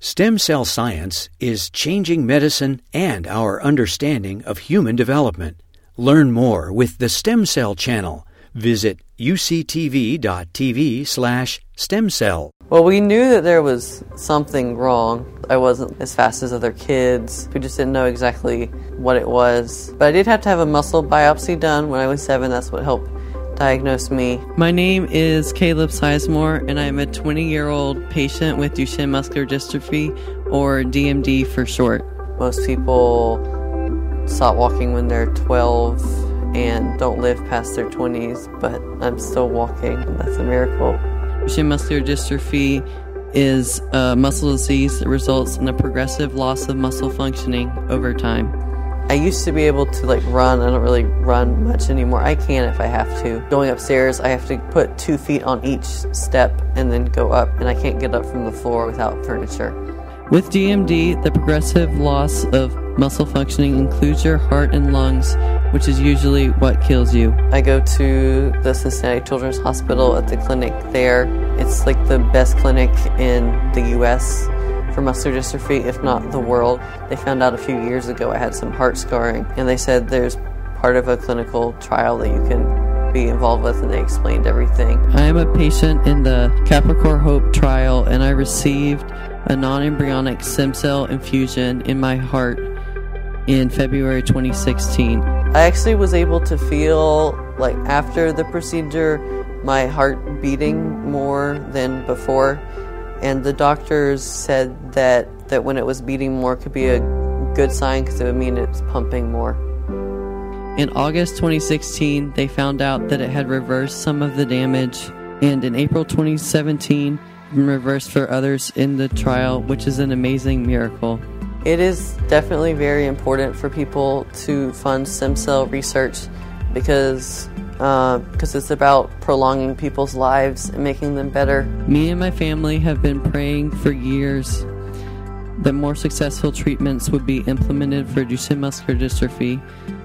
Stem cell science is changing medicine and our understanding of human development. Learn more with the Stem Cell Channel. Visit uctv.tv slash stem cell. Well, we knew that there was something wrong. I wasn't as fast as other kids. We just didn't know exactly what it was. But I did have to have a muscle biopsy done when I was seven. That's what helped diagnose me. My name is Caleb Sizemore, and I'm a 20 year old patient with Duchenne muscular dystrophy, or DMD for short. Most people stop walking when they're 12 and don't live past their 20s, but I'm still walking. And that's a miracle. Duchenne muscular dystrophy is a muscle disease that results in a progressive loss of muscle functioning over time. I used to be able to like run. I don't really run much anymore. I can if I have to. Going upstairs, I have to put two feet on each step and then go up, and I can't get up from the floor without furniture. With DMD, the progressive loss of muscle functioning includes your heart and lungs, which is usually what kills you. I go to the Cincinnati Children's Hospital at the clinic there. It's like the best clinic in the U.S for muscular dystrophy, if not the world. They found out a few years ago I had some heart scarring, and they said there's part of a clinical trial that you can be involved with, and they explained everything. I am a patient in the Capricor Hope trial, and I received a non embryonic stem cell infusion in my heart in February 2016. I actually was able to feel, like, after the procedure, my heart beating more than before and the doctors said that, that when it was beating more could be a good sign because it would mean it's pumping more. In August 2016, they found out that it had reversed some of the damage, and in April 2017, reversed for others in the trial, which is an amazing miracle. It is definitely very important for people to fund stem cell research because because uh, it's about prolonging people's lives and making them better. Me and my family have been praying for years that more successful treatments would be implemented for Duchenne muscular dystrophy,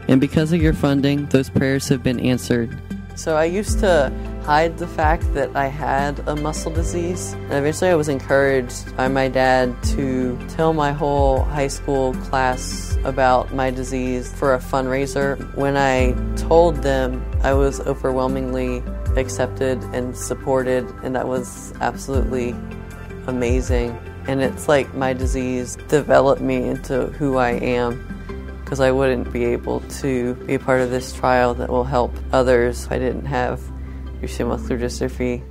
and because of your funding, those prayers have been answered. So I used to hide the fact that I had a muscle disease. And eventually I was encouraged by my dad to tell my whole high school class about my disease for a fundraiser. When I told them, I was overwhelmingly accepted and supported, and that was absolutely amazing. And it's like my disease developed me into who I am because I wouldn't be able to be a part of this trial that will help others. If I didn't have Duchenne muscular dystrophy